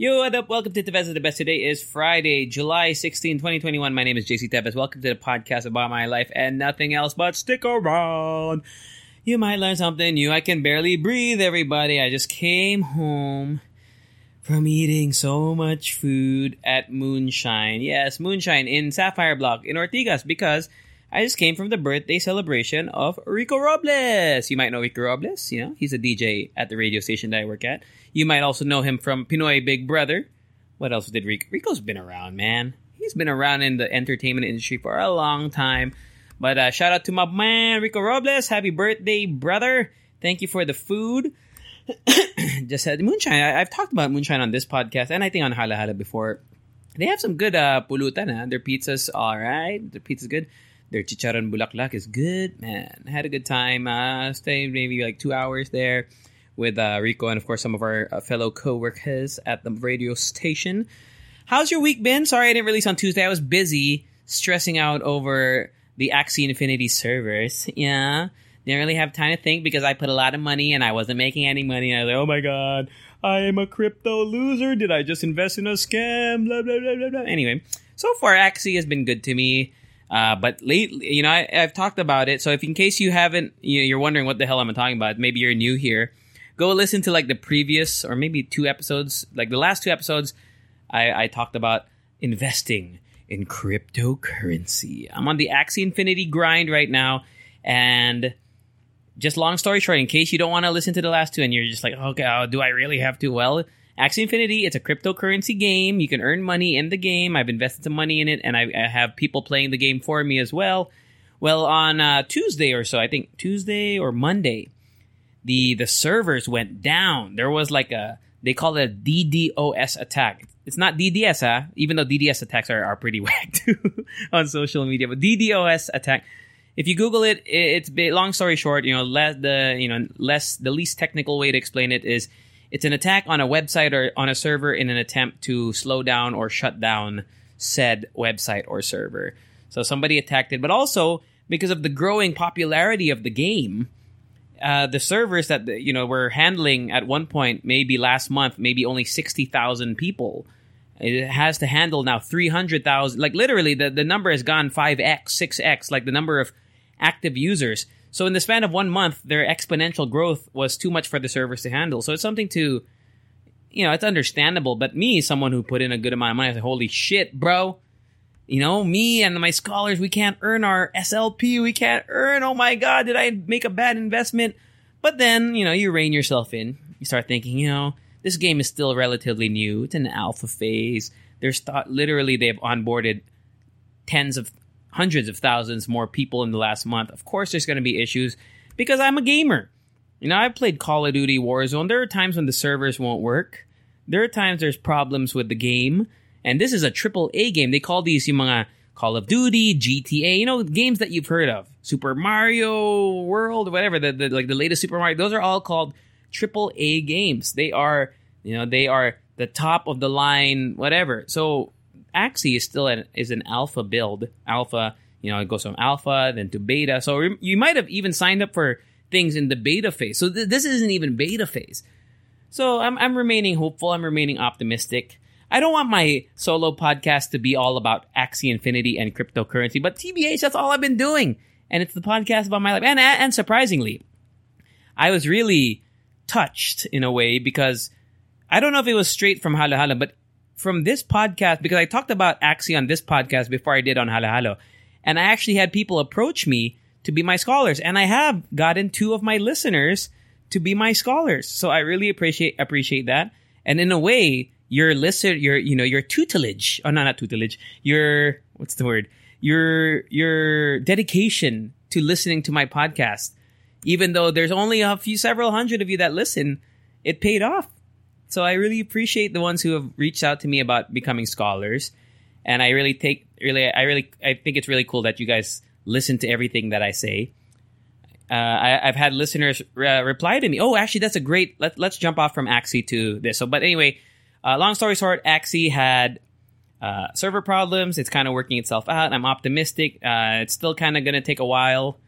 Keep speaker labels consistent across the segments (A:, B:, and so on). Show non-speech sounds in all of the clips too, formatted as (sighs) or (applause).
A: Yo, what up? Welcome to Tevez of the Best. Today is Friday, July 16, 2021. My name is JC Tevez. Welcome to the podcast about my life and nothing else but stick around. You might learn something new. I can barely breathe, everybody. I just came home from eating so much food at Moonshine. Yes, Moonshine in Sapphire Bloc in Ortigas because I just came from the birthday celebration of Rico Robles. You might know Rico Robles, you know, he's a DJ at the radio station that I work at. You might also know him from Pinoy Big Brother. What else did Rico? Rico's been around, man. He's been around in the entertainment industry for a long time. But uh, shout out to my man Rico Robles. Happy birthday, brother. Thank you for the food. (coughs) Just said moonshine. I, have talked about moonshine on this podcast and I think on Halo Halo before. They have some good uh, pulutan. Huh? Their pizza's all right. Their pizza's good. Their chicharon bulaklak is good. Man, I had a good time. Uh, stayed maybe like two hours there with uh, Rico and of course some of our uh, fellow co-workers at the radio station. How's your week been? Sorry I didn't release on Tuesday. I was busy stressing out over the Axie Infinity servers. (laughs) Yeah. Didn't really have time to think because I put a lot of money and I wasn't making any money. I was like, oh my god, I am a crypto loser. Did I just invest in a scam? Blah blah blah blah blah. Anyway, so far Axie has been good to me. Uh, but lately, you know, I, have talked about it. So if in case you haven't, you know, you're wondering what the hell I'm talking about, maybe you're new here, go listen to like the previous or maybe two episodes, like the last two episodes. I, I talked about investing in cryptocurrency. I'm on the Axie Infinity grind right now, and just long story short, in case you don't want to listen to the last two, and you're just like, okay, oh, do I really have to? Well, Axie Infinity, it's a cryptocurrency game. You can earn money in the game. I've invested some money in it, and I, I have people playing the game for me as well. Well, on uh, Tuesday or so, I think Tuesday or Monday, the the servers went down. There was like a they call it a DDoS attack. It's not DDS, huh? even though DDS attacks are, are pretty (laughs) whack too on social media. But DDoS attack, if you Google it, it's long story short. You know, less the you know less the least technical way to explain it is it's an attack on a website or on a server in an attempt to slow down or shut down said website or server. So somebody attacked it, but also because of the growing popularity of the game, uh, the servers that you know were handling at one point, maybe last month, maybe only sixty thousand people. It has to handle now three hundred thousand. Like literally, the the number has gone five x, six x. Like the number of active users. So in the span of one month, their exponential growth was too much for the servers to handle. So it's something to, you know, it's understandable. But me, someone who put in a good amount of money, I said, "Holy shit, bro!" You know, me and my scholars, we can't earn our SLP. We can't earn. Oh my god, did I make a bad investment? But then, you know, you rein yourself in. You start thinking, you know, this game is still relatively new. It's an alpha phase. There's th- literally they've onboarded tens of hundreds of thousands more people in the last month. Of course, there's going to be issues because I'm a gamer. You know, I've played Call of Duty Warzone. There are times when the servers won't work. There are times there's problems with the game. And this is a triple A game. They call these yung mga Call of Duty, GTA, you know, games that you've heard of. Super Mario World, whatever, the, the like the latest Super Mario. Those are all called triple A games. They are, you know, they are the top of the line, whatever. So Axie is still an, is an alpha build. Alpha, you know, it goes from alpha then to beta. So you might have even signed up for things in the beta phase. So th- this isn't even beta phase. So I'm I'm remaining hopeful. I'm remaining optimistic. I don't want my solo podcast to be all about Axie Infinity and cryptocurrency, but TBH, that's all I've been doing. And it's the podcast about my life. And, and surprisingly, I was really touched in a way because I don't know if it was straight from Halo Halo, but from this podcast because I talked about Axie on this podcast before I did on Halo Halo. And I actually had people approach me to be my scholars. And I have gotten two of my listeners to be my scholars. So I really appreciate appreciate that. And in a way, your listen your you know, your tutelage. Oh no, not tutelage. Your what's the word? Your your dedication to listening to my podcast. Even though there's only a few several hundred of you that listen, it paid off So I really appreciate the ones who have reached out to me about becoming scholars, and I really take really I really I think it's really cool that you guys listen to everything that I say. Uh, I, have had listeners uh, reply to me. Oh, actually, that's a great. Let, let's jump off from Axie to this. So, but anyway, uh, long story short, Axie had uh, server problems. It's kind of working itself out. I'm optimistic. Uh, it's still kind of going to take a while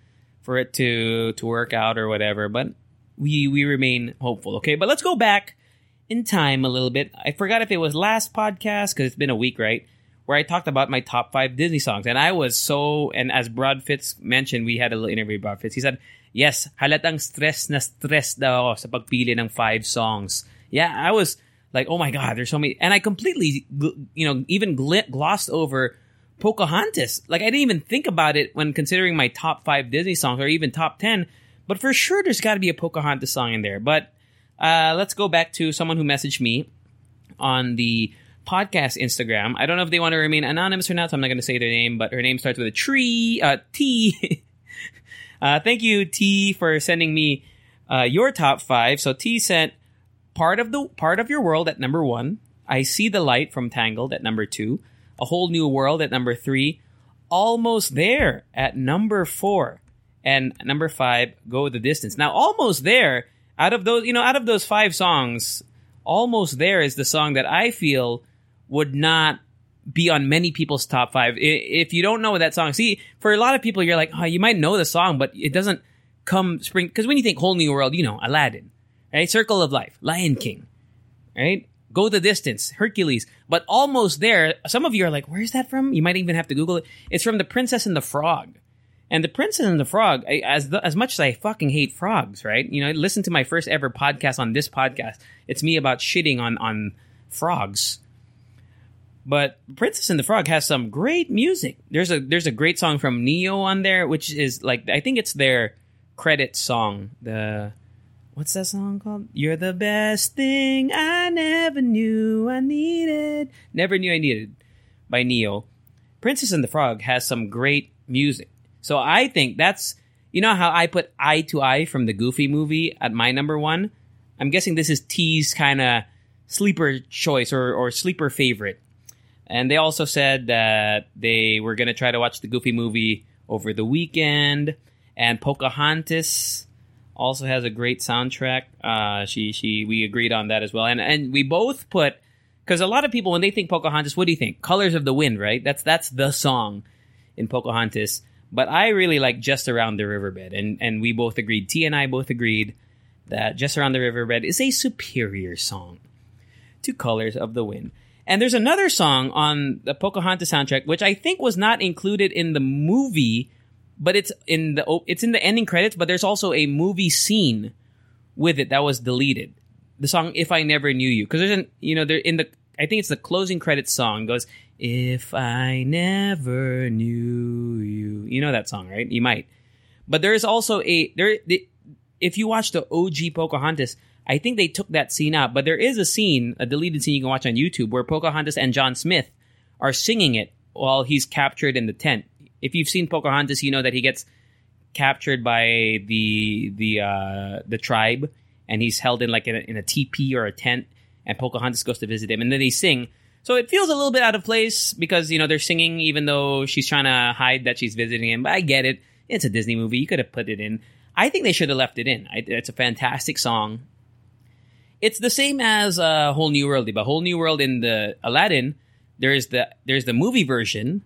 A: for it to to work out or whatever, but we we remain hopeful. Okay, but let's go back in time a little bit. I forgot if it was last podcast because it's been a week, right? Where I talked about my top five Disney songs, and I was so. And as Brad Fitz mentioned, we had a little interview with Brad Fitz. He said, "Yes, halatang stress na stress daw sa pagpili ng five songs." Yeah, I was like, "Oh my god, there's so many," and I completely, you know, even glossed over Pocahontas. Like I didn't even think about it when considering my top five Disney songs or even top ten. But for sure, there's got to be a Pocahontas song in there. But uh, let's go back to someone who messaged me on the podcast Instagram. I don't know if they want to remain anonymous or not, so I'm not going to say their name, but her name starts with a tree, uh, T. (laughs) uh, thank you, T, for sending me uh, your top five. So T sent part of the part of your world at number one. I see the light from Tangled at number two. A whole new world at number three. Almost there at number four. And number five, go the distance. Now, almost there out of those, you know, out of those five songs, almost there is the song that I feel would not be on many people's top five. If you don't know that song, see, for a lot of people, you're like, oh, you might know the song, but it doesn't come spring. Because when you think whole new world, you know, Aladdin, right? Circle of Life, Lion King, right? Go the distance, Hercules. But almost there, some of you are like, where's that from? You might even have to Google it. It's from The Princess and the Frog. And the Princess and the Frog, I, as the, as much as I fucking hate frogs, right? You know, listen to my first ever podcast on this podcast. It's me about shitting on on frogs. But Princess and the Frog has some great music. There's a there's a great song from Ne-Yo on there, which is like I think it's their credit song. The what's that song called? You're the best thing I never knew I needed. Never knew I needed by Ne-Yo. Princess and the Frog has some great music. So I think that's you know how I put eye to eye from the Goofy movie at my number one. I'm guessing this is T's kind of sleeper choice or, or sleeper favorite. And they also said that they were going to try to watch the Goofy movie over the weekend. And Pocahontas also has a great soundtrack. Uh, she she we agreed on that as well. And and we both put because a lot of people when they think Pocahontas, what do you think? Colors of the Wind, right? That's that's the song in Pocahontas. But I really like Just Around the Riverbend, and and we both agreed. T and I both agreed that Just Around the Riverbend is a superior song to Colors of the Wind. And there's another song on the Pocahontas soundtrack, which I think was not included in the movie, but it's in the oh, it's in the ending credits. But there's also a movie scene with it that was deleted. The song "If I Never Knew You," because there's an you know there in the I think it's the closing credits song goes if I never knew you. You know that song, right? You might. But there is also a there the, if you watch the OG Pocahontas, I think they took that scene out, but there is a scene, a deleted scene you can watch on YouTube where Pocahontas and John Smith are singing it while he's captured in the tent. If you've seen Pocahontas, you know that he gets captured by the the uh, the tribe and he's held in like in a, in a teepee or a tent and Pocahontas goes to visit him and then they sing so it feels a little bit out of place because, you know, they're singing even though she's trying to hide that she's visiting him. But I get it. It's a Disney movie. You could have put it in. I think they should have left it in. it's a fantastic song. It's the same as uh, Whole New World. But Whole New World in the Aladdin, there's the there's the movie version,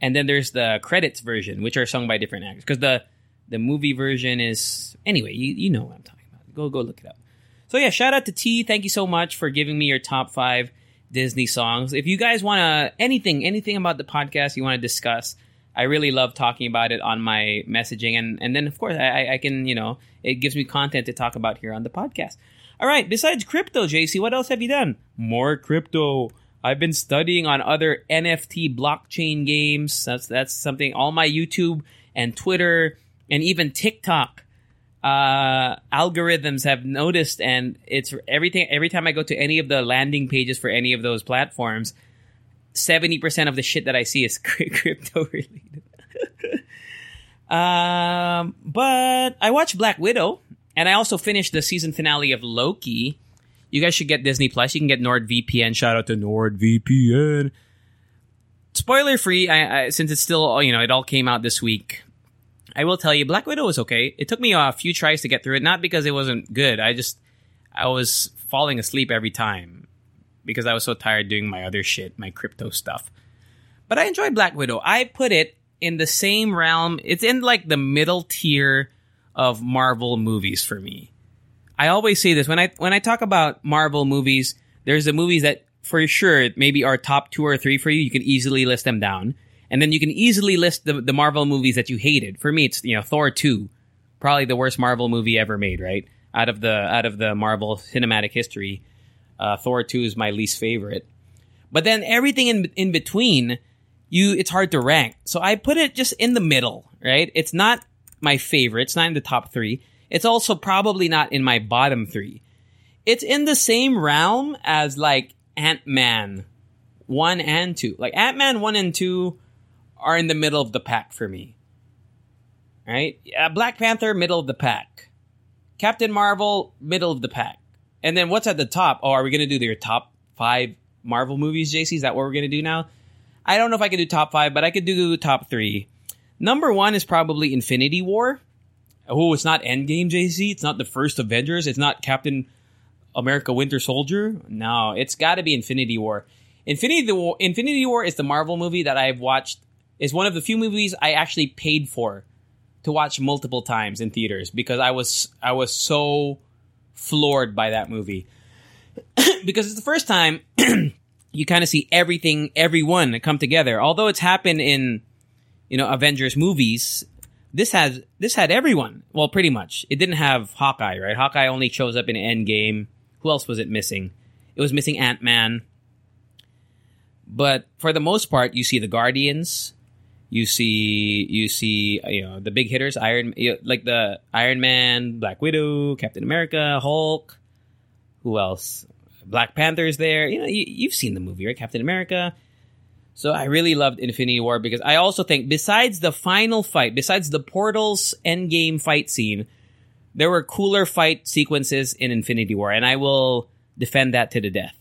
A: and then there's the credits version, which are sung by different actors. Because the the movie version is anyway, you, you know what I'm talking about. Go go look it up. So yeah, shout out to T. Thank you so much for giving me your top five Disney songs. If you guys want to anything, anything about the podcast you want to discuss, I really love talking about it on my messaging, and and then of course I, I can you know it gives me content to talk about here on the podcast. All right, besides crypto, JC, what else have you done? More crypto. I've been studying on other NFT blockchain games. That's that's something all my YouTube and Twitter and even TikTok uh, algorithms have noticed, and it's everything. Every time I go to any of the landing pages for any of those platforms, seventy percent of the shit that I see is (laughs) crypto related. (laughs) um, but I watched Black Widow, and I also finished the season finale of Loki. You guys should get Disney Plus. You can get NordVPN. Shout out to NordVPN. Spoiler free, I, I, since it's still, you know, it all came out this week. I will tell you, Black Widow was okay. It took me a few tries to get through it, not because it wasn't good. I just, I was falling asleep every time because I was so tired doing my other shit, my crypto stuff. But I enjoyed Black Widow. I put it in the same realm. It's in like the middle tier of Marvel movies for me. I always say this when I when I talk about Marvel movies. There's the movies that for sure maybe are top two or three for you. You can easily list them down, and then you can easily list the the Marvel movies that you hated. For me, it's you know Thor two, probably the worst Marvel movie ever made. Right out of the out of the Marvel cinematic history, uh, Thor two is my least favorite. But then everything in in between, you it's hard to rank. So I put it just in the middle. Right, it's not my favorite. It's not in the top three it's also probably not in my bottom three. It's in the same realm as like Ant Man 1 and 2. Like Ant Man 1 and 2 are in the middle of the pack for me. Right? Yeah, Black Panther, middle of the pack. Captain Marvel, middle of the pack. And then what's at the top? Oh, are we going to do your top five Marvel movies, JC? Is that what we're going to do now? I don't know if I can do top five, but I could do top three. Number one is probably Infinity War. Oh, it's not Endgame, JC. It's not the first Avengers. It's not Captain America Winter Soldier. No, it's got to be Infinity War. Infinity War. Infinity War is the Marvel movie that I've watched. Is one of the few movies I actually paid for to watch multiple times in theaters because I was I was so floored by that movie (coughs) because it's the first time (clears throat) you kind of see everything, everyone come together. Although it's happened in you know Avengers movies this has this had everyone. Well, pretty much. It didn't have Hawkeye, right? Hawkeye only shows up in Endgame. Who else was it missing? It was missing Ant Man. But for the most part, you see the Guardians. You see, you see, you know, the big hitters, Iron, like the Iron Man, Black Widow, Captain America, Hulk. Who else? Black Panther's there. You know, you, you've seen the movie, right? Captain America. So I really loved Infinity War because I also think besides the final fight, besides the Portals endgame fight scene, there were cooler fight sequences in Infinity War, and I will defend that to the death.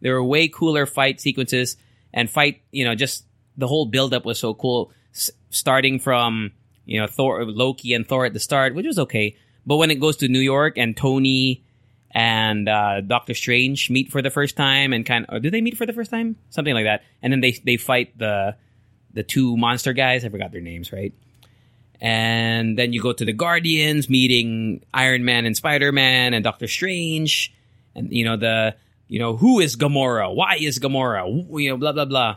A: There were way cooler fight sequences and fight, you know, just the whole buildup was so cool. S- starting from, you know, Thor, Loki and Thor at the start, which was okay. But when it goes to New York and Tony and uh, Doctor Strange meet for the first time, and kind of, do they meet for the first time? Something like that. And then they they fight the the two monster guys. I forgot their names, right? And then you go to the Guardians, meeting Iron Man and Spider Man and Doctor Strange, and you know the you know who is Gamora? Why is Gamora? You know, blah blah blah.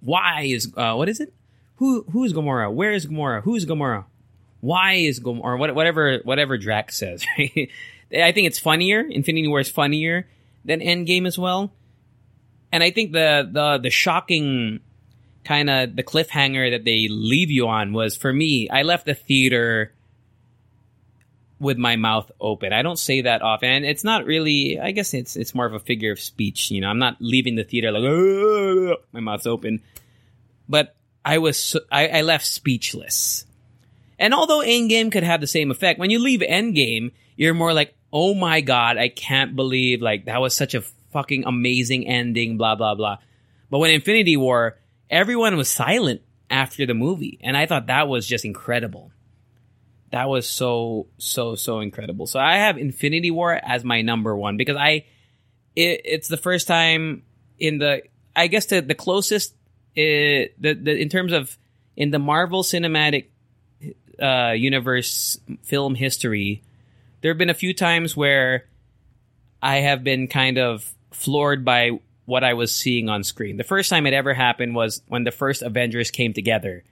A: Why is uh, what is it? Who who is Gamora? Where is Gamora? Who is Gamora? Why is Gamora? Or whatever whatever Drax says. (laughs) Right? I think it's funnier. Infinity War is funnier than Endgame as well. And I think the the the shocking kind of the cliffhanger that they leave you on was for me. I left the theater with my mouth open. I don't say that often. It's not really. I guess it's it's more of a figure of speech. You know, I'm not leaving the theater like (laughs) my mouth's open. But I was I, I left speechless. And although Endgame could have the same effect, when you leave Endgame, you're more like, oh my god, I can't believe like that was such a fucking amazing ending, blah blah blah. But when Infinity War, everyone was silent after the movie, and I thought that was just incredible. That was so so so incredible. So I have Infinity War as my number one because I it, it's the first time in the I guess the the closest uh, the the in terms of in the Marvel Cinematic uh, Universe film history there have been a few times where I have been kind of floored by what I was seeing on screen. The first time it ever happened was when the first Avengers came together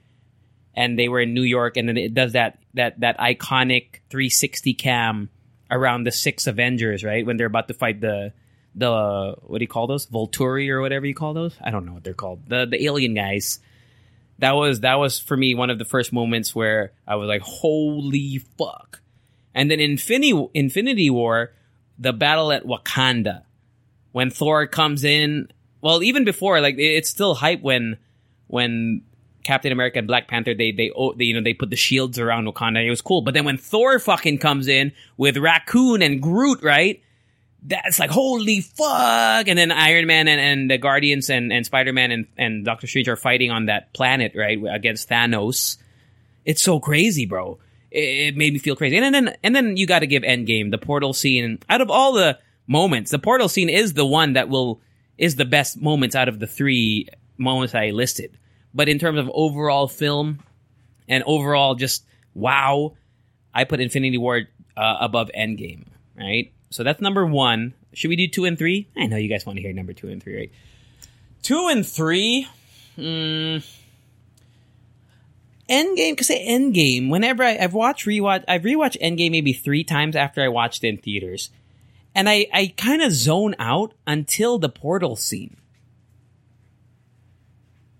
A: and they were in New York and then it does that that that iconic 360 cam around the six Avengers, right? When they're about to fight the the what do you call those? Volturi or whatever you call those? I don't know what they're called. The the alien guys. That was that was for me one of the first moments where I was like, "Holy fuck." And then Infinity Infinity War, the battle at Wakanda, when Thor comes in. Well, even before, like it's still hype when when Captain America and Black Panther they, they oh, they you know they put the shields around Wakanda. It was cool. But then when Thor fucking comes in with Raccoon and Groot, right? that's like holy fuck and then iron man and, and the guardians and, and spider-man and, and doctor strange are fighting on that planet right against thanos it's so crazy bro it, it made me feel crazy and then and then you got to give endgame the portal scene out of all the moments the portal scene is the one that will is the best moments out of the three moments i listed but in terms of overall film and overall just wow i put infinity war uh, above endgame right so that's number one. Should we do two and three? I know you guys want to hear number two and three, right? Two and three. Mm, Endgame, because Endgame. Whenever I, have watched rewatch, I've rewatched Endgame maybe three times after I watched it in theaters, and I I kind of zone out until the portal scene.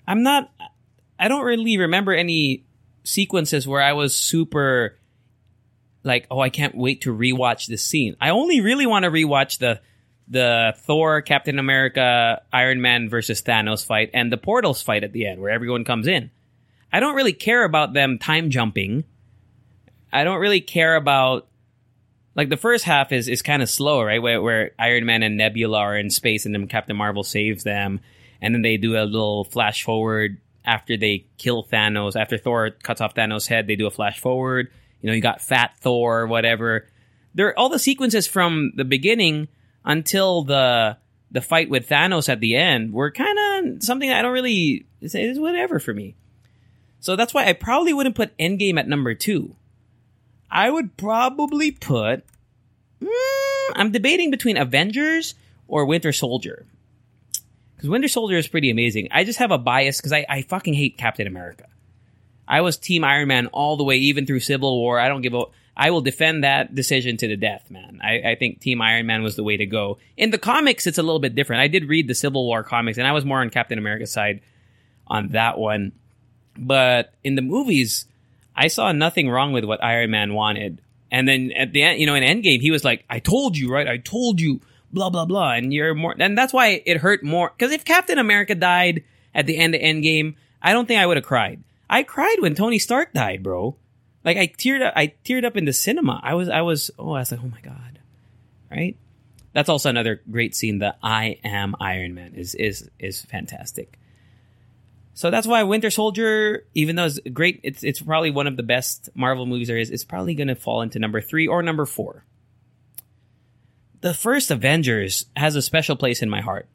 A: I'm not. I don't really remember any sequences where I was super like, oh, I can't wait to rewatch this scene. I only really want to rewatch the the Thor, Captain America, Iron Man versus Thanos fight and the portals fight at the end where everyone comes in. I don't really care about them time jumping. I don't really care about like the first half is is kind of slow, right? Where, where Iron Man and Nebula are in space and then Captain Marvel saves them and then they do a little flash forward after they kill Thanos. After Thor cuts off Thanos' head, they do a flash forward you know, you got Fat Thor, whatever. There, all the sequences from the beginning until the the fight with Thanos at the end were kind of something I don't really. It's, it's whatever for me. So that's why I probably wouldn't put Endgame at number two. I would probably put. Mm, I'm debating between Avengers or Winter Soldier. Because Winter Soldier is pretty amazing. I just have a bias because I, I fucking hate Captain America. I was Team Iron Man all the way, even through Civil War. I don't give a. I will defend that decision to the death, man. I, I, think Team Iron Man was the way to go. In the comics, it's a little bit different. I did read the Civil War comics, and I was more on Captain America's side on that one. But in the movies, I saw nothing wrong with what Iron Man wanted. And then at the end, you know, in Endgame, he was like, "I told you, right? I told you." Blah blah blah, and you're more, and that's why it hurt more. Because if Captain America died at the end of Endgame, I don't think I would have cried. I cried when Tony Stark died, bro. Like I teared up, I teared up in the cinema. I was, I was, oh, I was like, oh my god, right? That's also another great scene. The I am Iron Man is is is fantastic. So that's why Winter Soldier, even though it's great, it's it's probably one of the best Marvel movies there is. It's probably going to fall into number three or number four. The first Avengers has a special place in my heart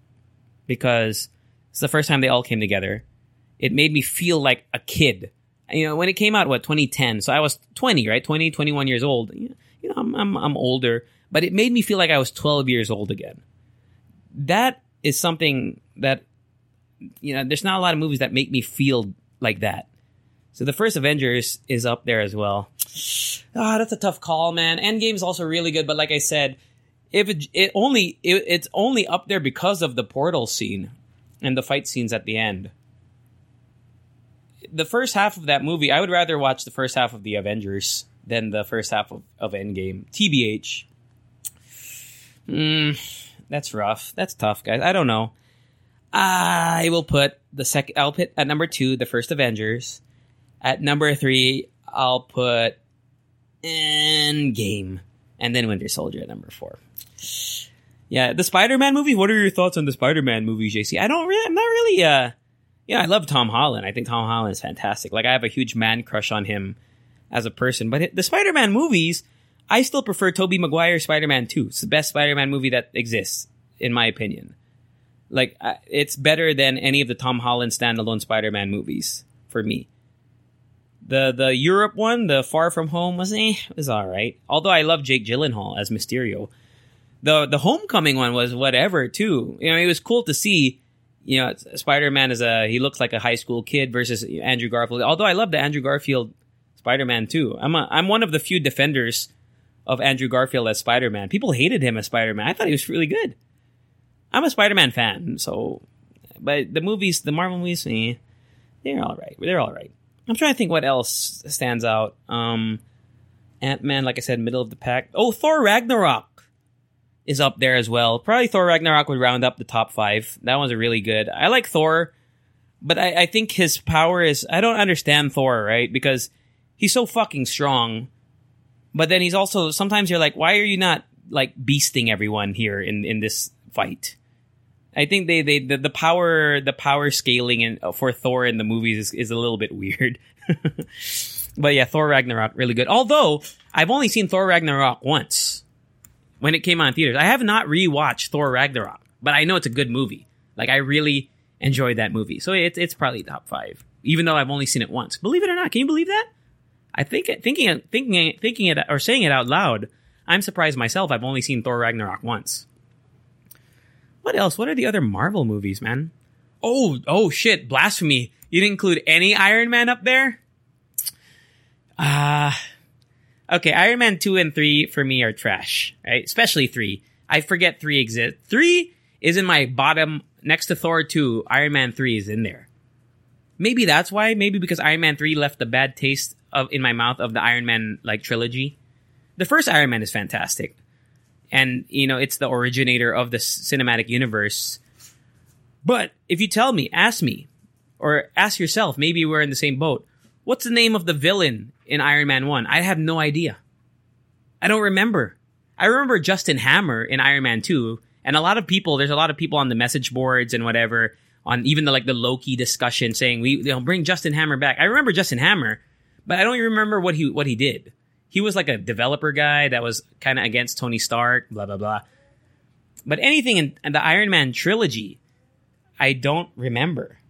A: because it's the first time they all came together it made me feel like a kid. You know, when it came out, what, 2010? So I was 20, right? 20, 21 years old. You know, I'm, I'm, I'm older, but it made me feel like I was 12 years old again. That is something that, you know, there's not a lot of movies that make me feel like that. So the first Avengers is up there as well. Ah, oh, that's a tough call, man. Endgame's also really good, but like I said, if it, it only it, it's only up there because of the portal scene and the fight scenes at the end the first half of that movie, I would rather watch the first half of the Avengers than the first half of, of Endgame. TBH. Mm, that's rough. That's tough, guys. I don't know. I will put the second. I'll put at number two the first Avengers. At number three, I'll put Endgame, and then Winter Soldier at number four. Yeah, the Spider-Man movie. What are your thoughts on the Spider-Man movie, JC? I don't really. I'm not really. Uh, yeah, I love Tom Holland. I think Tom Holland is fantastic. Like I have a huge man crush on him as a person. But the Spider-Man movies, I still prefer Tobey Maguire Spider-Man 2. It's the best Spider-Man movie that exists, in my opinion. Like it's better than any of the Tom Holland standalone Spider-Man movies for me. The the Europe one, the Far From Home, was eh, was all right. Although I love Jake Gyllenhaal as Mysterio. The the Homecoming one was whatever too. You know, it was cool to see you know, Spider Man is a he looks like a high school kid versus Andrew Garfield. Although I love the Andrew Garfield Spider Man too. I'm a, I'm one of the few defenders of Andrew Garfield as Spider Man. People hated him as Spider Man. I thought he was really good. I'm a Spider Man fan, so but the movies, the Marvel movies, eh, they're all right. They're all right. I'm trying to think what else stands out. Um, Ant Man, like I said, middle of the pack. Oh, Thor Ragnarok is up there as well. Probably Thor Ragnarok would round up the top five. That one's really good. I like Thor, but I, I think his power is I don't understand Thor, right? Because he's so fucking strong. But then he's also sometimes you're like, why are you not like beasting everyone here in in this fight. I think they they the, the power the power scaling in, uh, for Thor in the movies is, is a little bit (laughs) weird. but yeah, Thor Ragnarok really good. Although I've only seen Thor Ragnarok once when it came on theaters. I have not rewatched Thor Ragnarok, but I know it's a good movie. Like I really enjoyed that movie, so it's it's probably top five. Even though I've only seen it once, believe it or not, can you believe that? I think thinking thinking thinking it or saying it out loud, I'm surprised myself. I've only seen Thor Ragnarok once. What else? What are the other Marvel movies, man? Oh, oh shit, blasphemy. You didn't include any Iron Man up there? Ah. Uh, okay, Iron Man 2 and 3 for me are trash, right? Especially 3. I forget 3 exists. 3 is in my bottom next to Thor 2. Iron Man 3 is in there. Maybe that's why. Maybe because Iron Man 3 left a bad taste of in my mouth of the Iron Man like trilogy. The first Iron Man is fantastic and you know it's the originator of the cinematic universe. But if you tell me, ask me, or ask yourself, maybe we're in the same boat. What's the name of the villain in Iron Man 1? I have no idea. I don't remember. I remember Justin Hammer in Iron Man 2, and a lot of people, there's a lot of people on the message boards and whatever, on even the like the Loki discussion saying we know, bring Justin Hammer back. I remember Justin Hammer, but I don't even remember what he what he did he was like a developer guy that was kind of against Tony Stark, blah blah blah. But anything in, in, the Iron Man trilogy, I don't remember.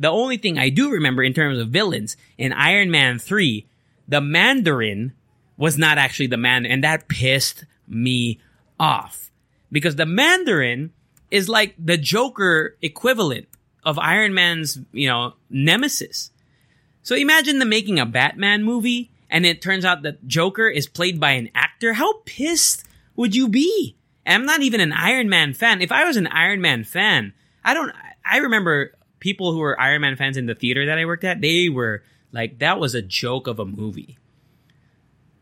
A: The only thing I do remember in terms of villains in Iron Man 3, the Mandarin was not actually the man, and that pissed me off. Because the Mandarin is like the Joker equivalent of Iron Man's, you know, nemesis. So imagine them making a Batman movie and it turns out that Joker is played by an actor, how pissed would you be? And I'm not even an Iron Man fan. If I was an Iron Man fan, I don't, I remember people who were Iron Man fans in the theater that I worked at, they were like, that was a joke of a movie.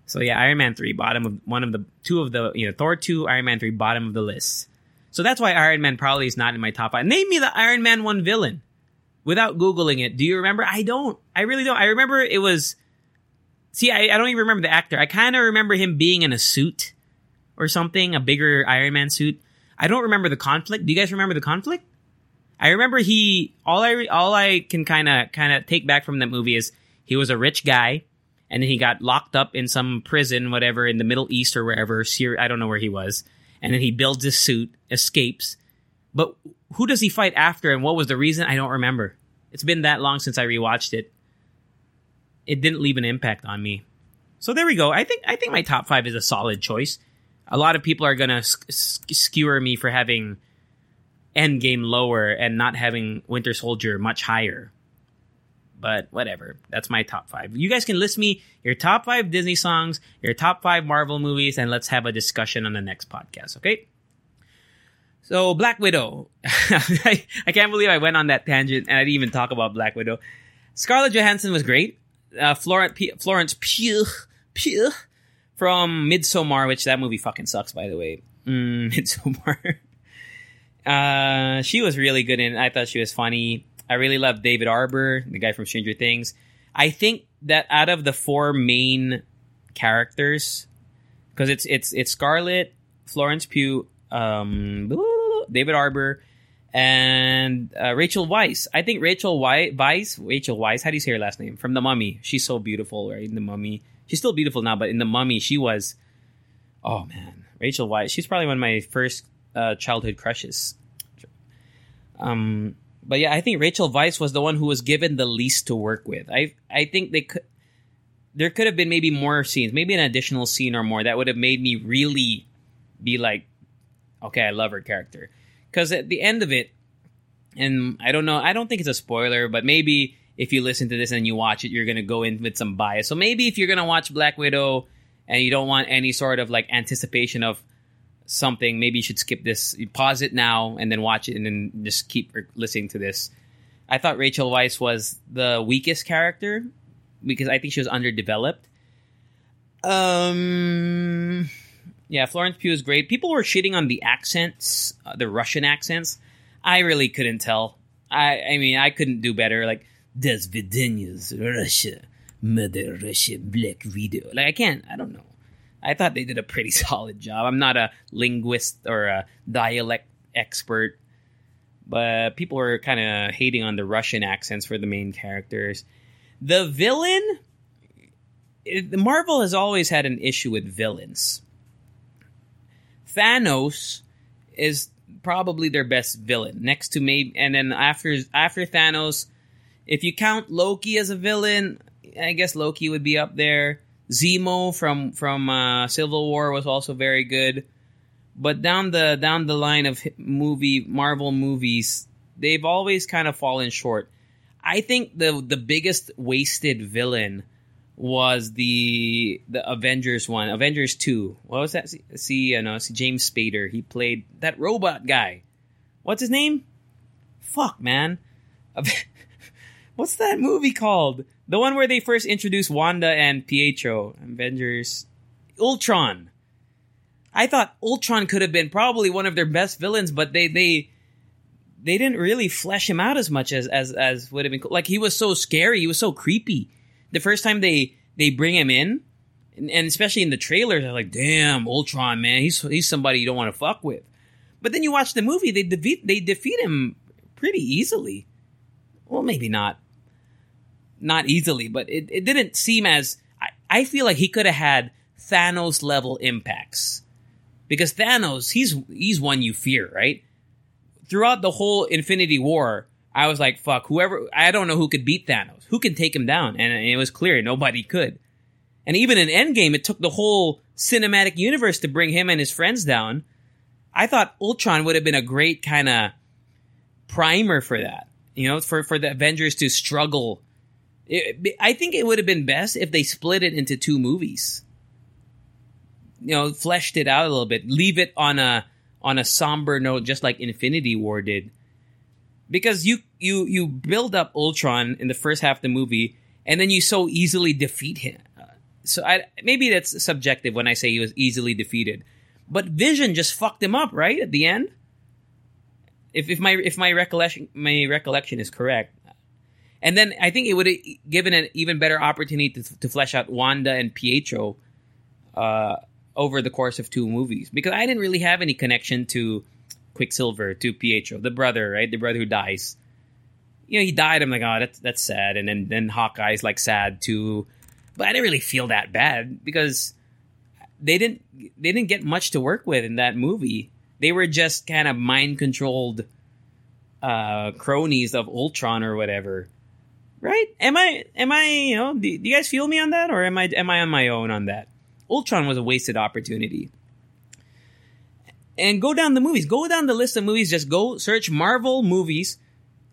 A: So yeah, Iron Man 3, bottom of one of the, two of the, you know, Thor 2, Iron Man 3, bottom of the list. So that's why Iron Man probably is not in my top five. Name me the Iron Man 1 villain without Googling it. Do you remember? I don't. I really don't. I remember it was See, I, I don't even remember the actor. I kind of remember him being in a suit or something, a bigger Iron Man suit. I don't remember the conflict. Do you guys remember the conflict? I remember he all I all I can kind of kind of take back from that movie is he was a rich guy and then he got locked up in some prison whatever in the Middle East or wherever, Syria, I don't know where he was. And then he builds his suit, escapes. But who does he fight after and what was the reason? I don't remember. It's been that long since I rewatched it it didn't leave an impact on me. So there we go. I think I think my top five is a solid choice. A lot of people are gonna skewer me for having Endgame lower and not having Winter Soldier much higher. But whatever. That's my top five. You guys can list me your top five Disney songs, your top five Marvel movies, and let's have a discussion on the next podcast, okay? So Black Widow. I, (laughs) I can't believe I went on that tangent and I didn't even talk about Black Widow. Scarlett Johansson was great uh, Florence P- Florence Pugh Pugh from Midsommar, which that movie fucking sucks, by the way. Mm, (laughs) Midsommar. Uh, she was really good in. I thought she was funny. I really loved David Harbour, the guy from Stranger Things. I think that out of the four main characters, because it's it's it's Scarlett, Florence Pugh, um, David Harbour, and uh, Rachel Weisz. I think Rachel Weisz, Rachel Weisz, how do you say her last name? From The Mummy. She's so beautiful, right? In The Mummy. She's still beautiful now, but in The Mummy, she was, oh man, Rachel Weisz. She's probably one of my first uh, childhood crushes. Um, but yeah, I think Rachel Weisz was the one who was given the least to work with. I I think they could. There could have been maybe more scenes, maybe an additional scene or more that would have made me really be like, okay, I love her character because at the end of it, and I don't know, I don't think it's a spoiler, but maybe if you listen to this and you watch it, you're gonna go in with some bias. So maybe if you're gonna watch Black Widow and you don't want any sort of like anticipation of something, maybe you should skip this. Pause it now and then watch it, and then just keep listening to this. I thought Rachel Weisz was the weakest character because I think she was underdeveloped. Um yeah, Florence Pugh is great. People were shitting on the accents, uh, the Russian accents. I really couldn't tell. I, I mean, I couldn't do better. Like, Videnias, Russia, Mother Russia, Black Widow. Like, I can't. I don't know. I, thought they did a pretty (laughs) solid job. I'm not a linguist or a dialect expert, but people were kind of hating on the Russian accents for the main characters. The villain, eh, it, Marvel has always had an issue with villains. Thanos is probably their best villain, next to maybe, and then after after Thanos, if you count Loki as a villain, I guess Loki would be up there. Zemo from from uh, Civil War was also very good, but down the down the line of movie Marvel movies, they've always kind of fallen short. I think the the biggest wasted villain was the the Avengers one, Avengers two. What was that? See, see, uh, no, see James Spader. He played that robot guy. What's his name? Fuck, man. (laughs) What's that movie called? The one where they first introduced Wanda and Pietro. Avengers. Ultron. I thought Ultron could have been probably one of their best villains, but they they they didn't really flesh him out as much as as as would have been like he was so scary, he was so creepy the first time they they bring him in, and, and especially in the trailers, they're like, "Damn, Ultron, man, he's he's somebody you don't want to fuck with." But then you watch the movie, they defeat they defeat him pretty easily. Well, maybe not, not easily, but it, it didn't seem as. I, I feel like he could have had Thanos level impacts because Thanos, he's he's one you fear, right? Throughout the whole Infinity War, I was like, fuck, whoever, I don't know who could beat Thanos. Who can take him down? And it was clear nobody could. And even in Endgame, it took the whole cinematic universe to bring him and his friends down. I thought Ultron would have been a great kind of primer for that. You know, for, for the Avengers to struggle. It, I think it would have been best if they split it into two movies. You know, fleshed it out a little bit. Leave it on a on a somber note, just like Infinity War did because you you you build up Ultron in the first half of the movie, and then you so easily defeat him. So I, maybe that's subjective when I say he was easily defeated, but Vision just fucked him up right at the end. If if my if my recollection my recollection is correct, and then I think it would have given an even better opportunity to, to flesh out Wanda and Pietro uh, over the course of two movies because I didn't really have any connection to Quicksilver to Pietro, the brother, right? The brother who dies. You know, he died. I'm like, oh, that's that's sad. And then then Hawkeye's like sad too, but I didn't really feel that bad because they didn't they didn't get much to work with in that movie. They were just kind of mind controlled uh, cronies of Ultron or whatever. Right? Am I am I you know do, do you guys feel me on that or am I am I on my own on that? Ultron was a wasted opportunity and go down the movies. Go down the list of movies. Just go search Marvel movies.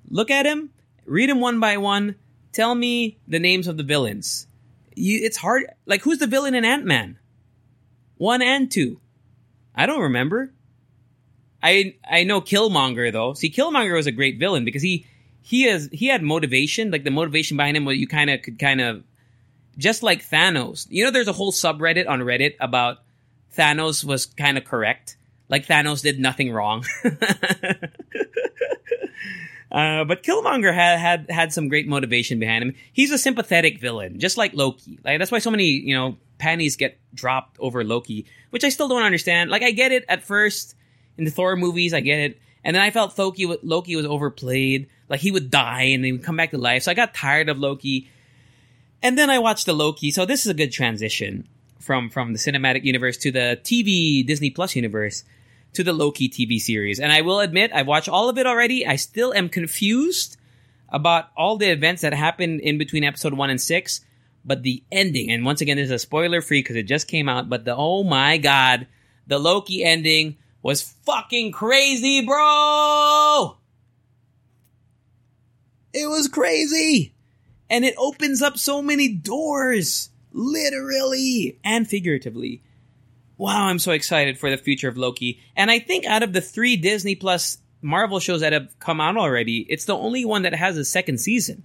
A: Look at them. Read them one by one. Tell me the names of the villains. You, it's hard. Like, who's the villain in Ant Man? One and two. I don't remember. I I know Killmonger though. See, Killmonger was a great villain because he he has he had motivation. Like the motivation behind him, where you kind of could kind of just like Thanos. You know, there's a whole subreddit on Reddit about Thanos was kind of correct like Thanos did nothing wrong. (laughs) uh, but Killmonger had, had had some great motivation behind him. He's a sympathetic villain, just like Loki. Like that's why so many you know panties get dropped over Loki, which I still don't understand. Like I get it at first in the Thor movies, I get it, and then I felt Loki Loki was overplayed. Like he would die and then would come back to life. So I got tired of Loki. And then I watched the Loki. So this is a good transition from from the cinematic universe to the TV Disney Plus universe to the Loki TV series. And I will admit, I've watched all of it already. I still am confused about all the events that happened in between episode one and six. But the ending, and once again, this is a spoiler free because it just came out. But the oh my god, the Loki ending was fucking crazy, bro! It was crazy! And it opens up so many doors, literally and figuratively wow, I'm so excited for the future of Loki. And I think out of the three Disney Plus Marvel shows that have come out already, it's the only one that has a second season.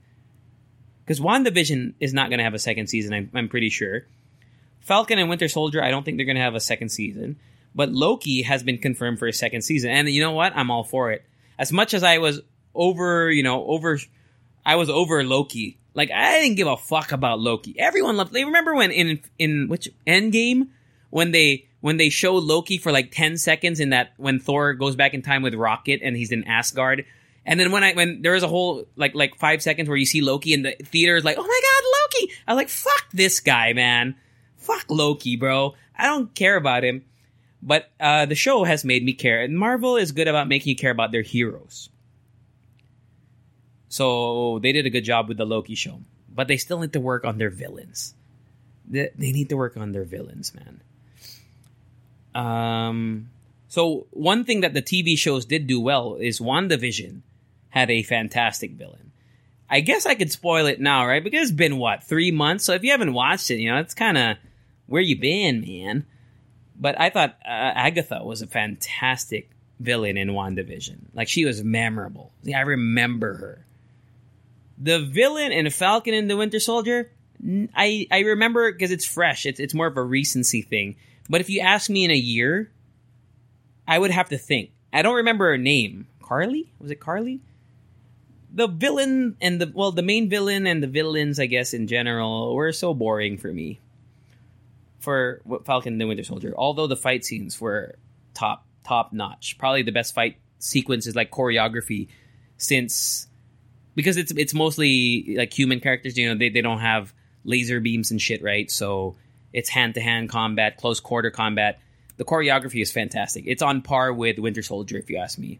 A: Because WandaVision is not going to have a second season, I'm, I'm, pretty sure. Falcon and Winter Soldier, I don't think they're going to have a second season. But Loki has been confirmed for a second season. And you know what? I'm all for it. As much as I was over, you know, over, I was over Loki. Like, I didn't give a fuck about Loki. Everyone loved, they remember when in, in which Endgame, when they when they show Loki for like ten seconds in that when Thor goes back in time with Rocket and he's in Asgard. And then when I when there was a whole like like five seconds where you see Loki in the theater is like, oh my god, Loki! I was like, fuck this guy, man. Fuck Loki, bro. I don't care about him. But uh, the show has made me care, and Marvel is good about making you care about their heroes. So they did a good job with the Loki show, but they still need to work on their villains. They, need to work on their villains, man. Um, so one thing that the TV shows did do well is WandaVision had a fantastic villain. I guess I could spoil it now, right? Because it's been what three months. So if you haven't watched it, you know it's kind of where you been, man. But I thought uh, Agatha was a fantastic villain in WandaVision. Like she was memorable. I remember her. The villain in Falcon and the Winter Soldier, I I remember because it's fresh. It's it's more of a recency thing. But if you ask me in a year, I would have to think. I don't remember her name. Karli? Was it Karli? The villain and the well, the main villain and the villains, I guess in general, were so boring for me for Falcon and the Winter Soldier. Although the fight scenes were top top notch, probably the best fight sequences like choreography since because it's it's mostly like human characters. You know, they they don't have laser beams and shit, right? So it's hand to hand combat, close quarter combat. The choreography is fantastic. It's on par with Winter Soldier, if you ask me.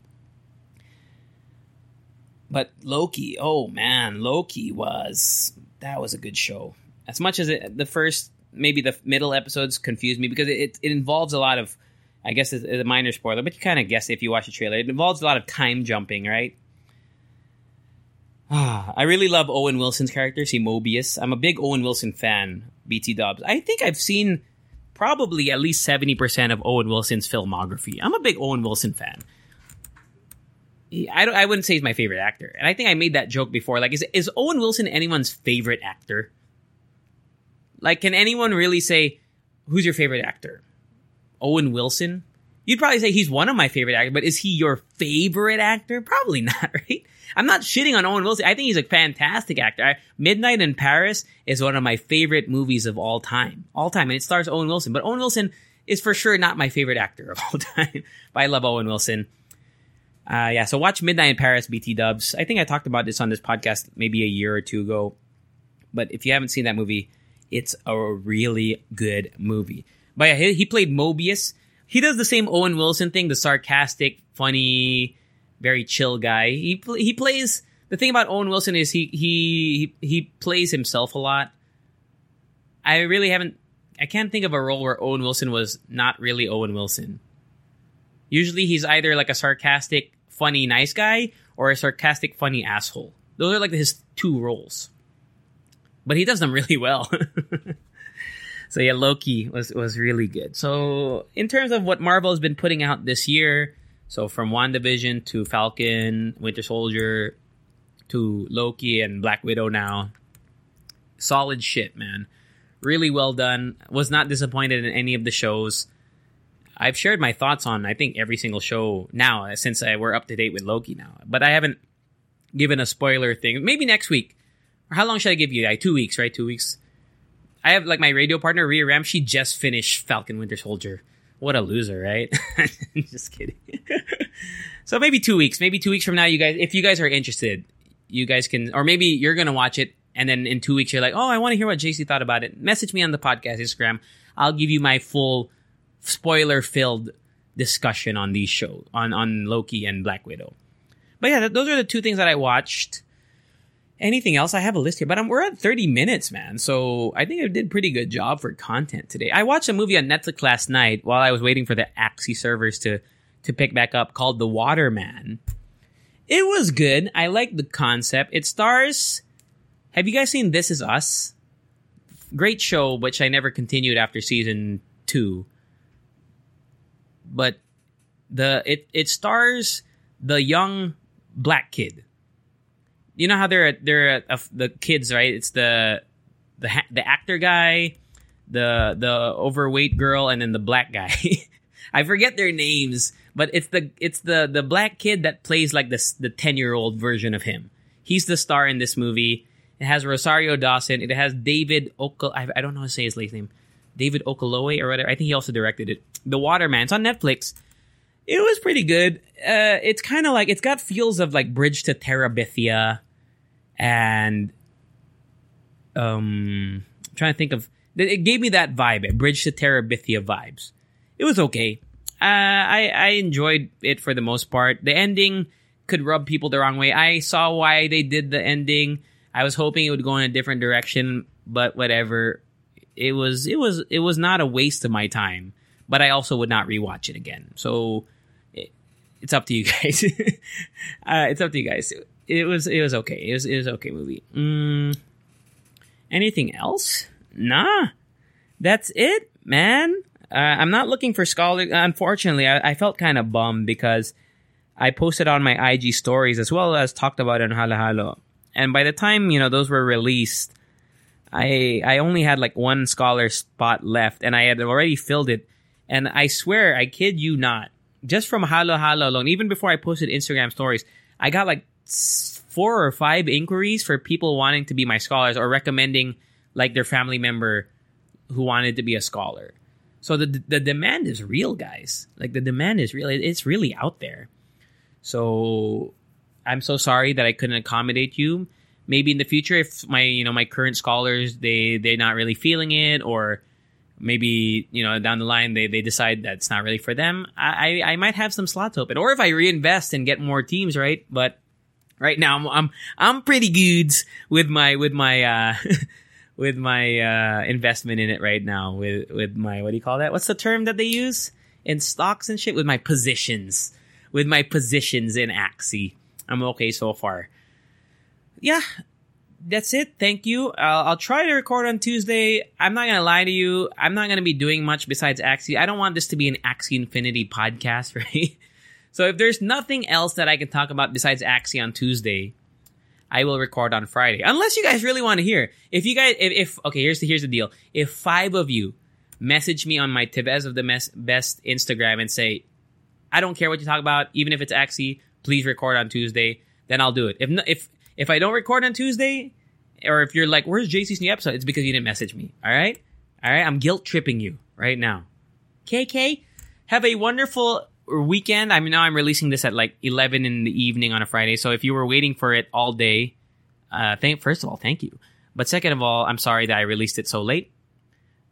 A: But Loki, oh man, Loki was that was a good show. As much as it, the first maybe the middle episodes confuse me because it, it involves a lot of, I guess it's a minor spoiler, but you kind of guess if you watch the trailer. It involves a lot of time jumping, right? (sighs) I really love Owen Wilson's character, see Mobius. I'm a big Owen Wilson fan, BT Dubs. I think I've seen probably at least 70% of Owen Wilson's filmography. I'm a big Owen Wilson fan. I, I wouldn't say he's my favorite actor. And I think I made that joke before. Like, is, is Owen Wilson anyone's favorite actor? Like, can anyone really say, who's your favorite actor? Owen Wilson? You'd probably say he's one of my favorite actors, but is he your favorite actor? Probably (laughs) not, right? I'm not shitting on Owen Wilson. I think he's a fantastic actor. Midnight in Paris is one of my favorite movies of all time. All time. And it stars Owen Wilson. But Owen Wilson is for sure not my favorite actor of (laughs) all time. but I love Owen Wilson. Uh, yeah, so watch Midnight in Paris, BT dubs. I think I talked about this on this podcast maybe a year or two ago. But if you haven't seen that movie, it's a really good movie. But yeah, he, he played Mobius. He does the same Owen Wilson thing, the sarcastic, funny, very chill guy. He he plays the thing about Owen Wilson is he he he plays himself a lot. I really haven't I can't think of a role where Owen Wilson was not really Owen Wilson. Usually he's either like a sarcastic, funny, nice guy or a sarcastic, funny asshole. Those are like his two roles but he does them really well. (laughs) so yeah, Loki was was really good. So in terms of what Marvel has been putting out this year, so from WandaVision to Falcon, Winter Soldier to Loki and Black Widow now, solid shit, man. Really well done. Was not disappointed in any of the shows. I've shared my thoughts on I think every single show now since I, we're up to date with Loki now, but I haven't given a spoiler thing. Maybe next week or how long should I give you? Like two weeks, right? Two weeks. I have like my radio partner Rhea Ram. She just finished Falcon Winter Soldier. What a loser, right? (laughs) just kidding. (laughs) so maybe two weeks. Maybe two weeks from now, you guys, if you guys are interested, you guys can, or maybe you're gonna watch it, and then in two weeks you're like, oh, I want to hear what JC thought about it. Message me on the podcast Instagram. I'll give you my full spoiler-filled discussion on these shows on on Loki and Black Widow. But yeah, those are the two things that I watched anything else? I have a list here, but I'm, we're at 30 minutes, man. So I think I did pretty good job for content today. I watched a movie on Netflix last night while I was waiting for the Axie servers to to pick back up called The Waterman. It was good. I like the concept. It stars. Have you guys seen This Is Us? Great show, which I never continued after season two. But the it it stars the young black kid you know how they're they're the kids, right? It's the the the actor guy, the the overweight girl, and then the black guy. (laughs) I forget their names, but it's the it's the the black kid that plays like the the ten year old version of him. He's the star in this movie. It has Rosario Dawson. It has David Okel. I, I don't know how to say his last name. David Okolowe or whatever. I think he also directed it. The Waterman. It's on Netflix. It was pretty good. Uh, it's kind of like it's got feels of like Bridge to Terabithia, and um, I'm trying to think of. It gave me that vibe, eh, Bridge to Terabithia vibes. It was okay. Uh, I I enjoyed it for the most part. The ending could rub people the wrong way. I saw why they did the ending. I was hoping it would go in a different direction, but whatever. It was it was it was not a waste of my time, but I also would not rewatch it again. So it, it's up to you guys. (laughs) uh, it's up to you guys. It was it was okay. It was it was okay movie. Mm, anything else? Nah, that's it, man. Uh, I'm not looking for scholar. Unfortunately, I, I felt kind of bummed because I posted on my IG stories as well as talked about it on Halo Halo. And by the time, you know, those were released, I I only had like one scholar spot left and I had already filled it. And I swear, I kid you not, just from Halo Halo alone, even before I posted Instagram stories, I got like four or five inquiries for people wanting to be my scholars or recommending like their family member who wanted to be a scholar. So the the demand is real, guys. Like the demand is real. It's really out there. So I'm so sorry that I couldn't accommodate you. Maybe in the future, if my you know my current scholars they they're not really feeling it, or maybe you know down the line they, they decide that it's not really for them, I, I might have some slots open. Or if I reinvest and get more teams, right? But right now I'm I'm, I'm pretty good with my with my uh, (laughs) with my uh, investment in it right now. With with my what do you call that? What's the term that they use in stocks and shit? With my positions, with my positions in Axie. I'm okay so far. Yeah, that's it. Thank you. I'll, I'll, try to record on Tuesday. I'm not gonna lie to you. I'm not gonna be doing much besides Axie. I don't want this to be an Axie Infinity podcast, (laughs) right? So if there's nothing else that I can talk about besides Axie on Tuesday, I will record on Friday. Unless you guys really want to hear. If you guys, if, if okay, here's the here's the deal. If five of you message me on my Tevez of the best Instagram and say, I don't care what you talk about, even if it's Axie please record on Tuesday, then I'll do it. If if if I don't record on Tuesday, or if you're like, where's JC's new episode? It's because you didn't message me. All right, all right. I'm guilt tripping you right now. KK, have a wonderful weekend. I mean, now I'm releasing this at like 11 in the evening on a Friday. So if you were waiting for it all day, uh, thank first of all, thank you. But second of all, I'm sorry that I released it so late.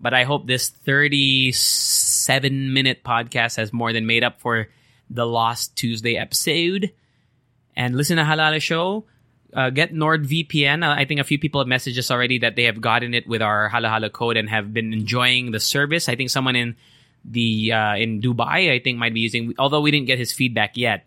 A: But I hope this 37 minute podcast has more than made up for the Lost Tuesday episode and listen to Halo Show. Uh, get NordVPN. I think a few people have messaged us already that they have gotten it with our Halo code and have been enjoying the service. I think someone in the uh, in Dubai, I think, might be using. Although we didn't get his feedback yet,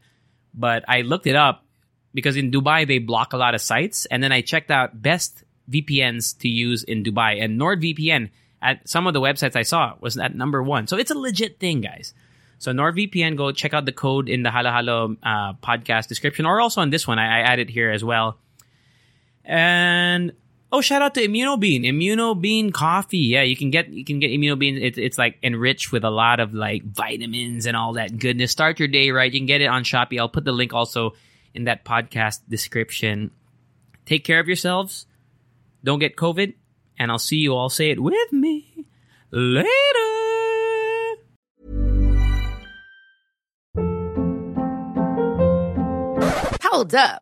A: but I looked it up because in Dubai they block a lot of sites, and then I checked out best VPNs to use in Dubai, and NordVPN at some of the websites I saw was at number one. So it's a legit thing, guys. So NordVPN, go check out the code in the Halo Halo uh, podcast description, or also on this one. I, I added here as well. And oh, shout out to Immunobean, Immunobean coffee. Yeah, you can get you can get Immunobean. It's it's like enriched with a lot of like vitamins and all that goodness. Start your day right. You can get it on Shopee. I'll put the link also in that podcast description. Take care of yourselves. Don't get COVID, and I'll see you all. Say it with me later.
B: Hold up.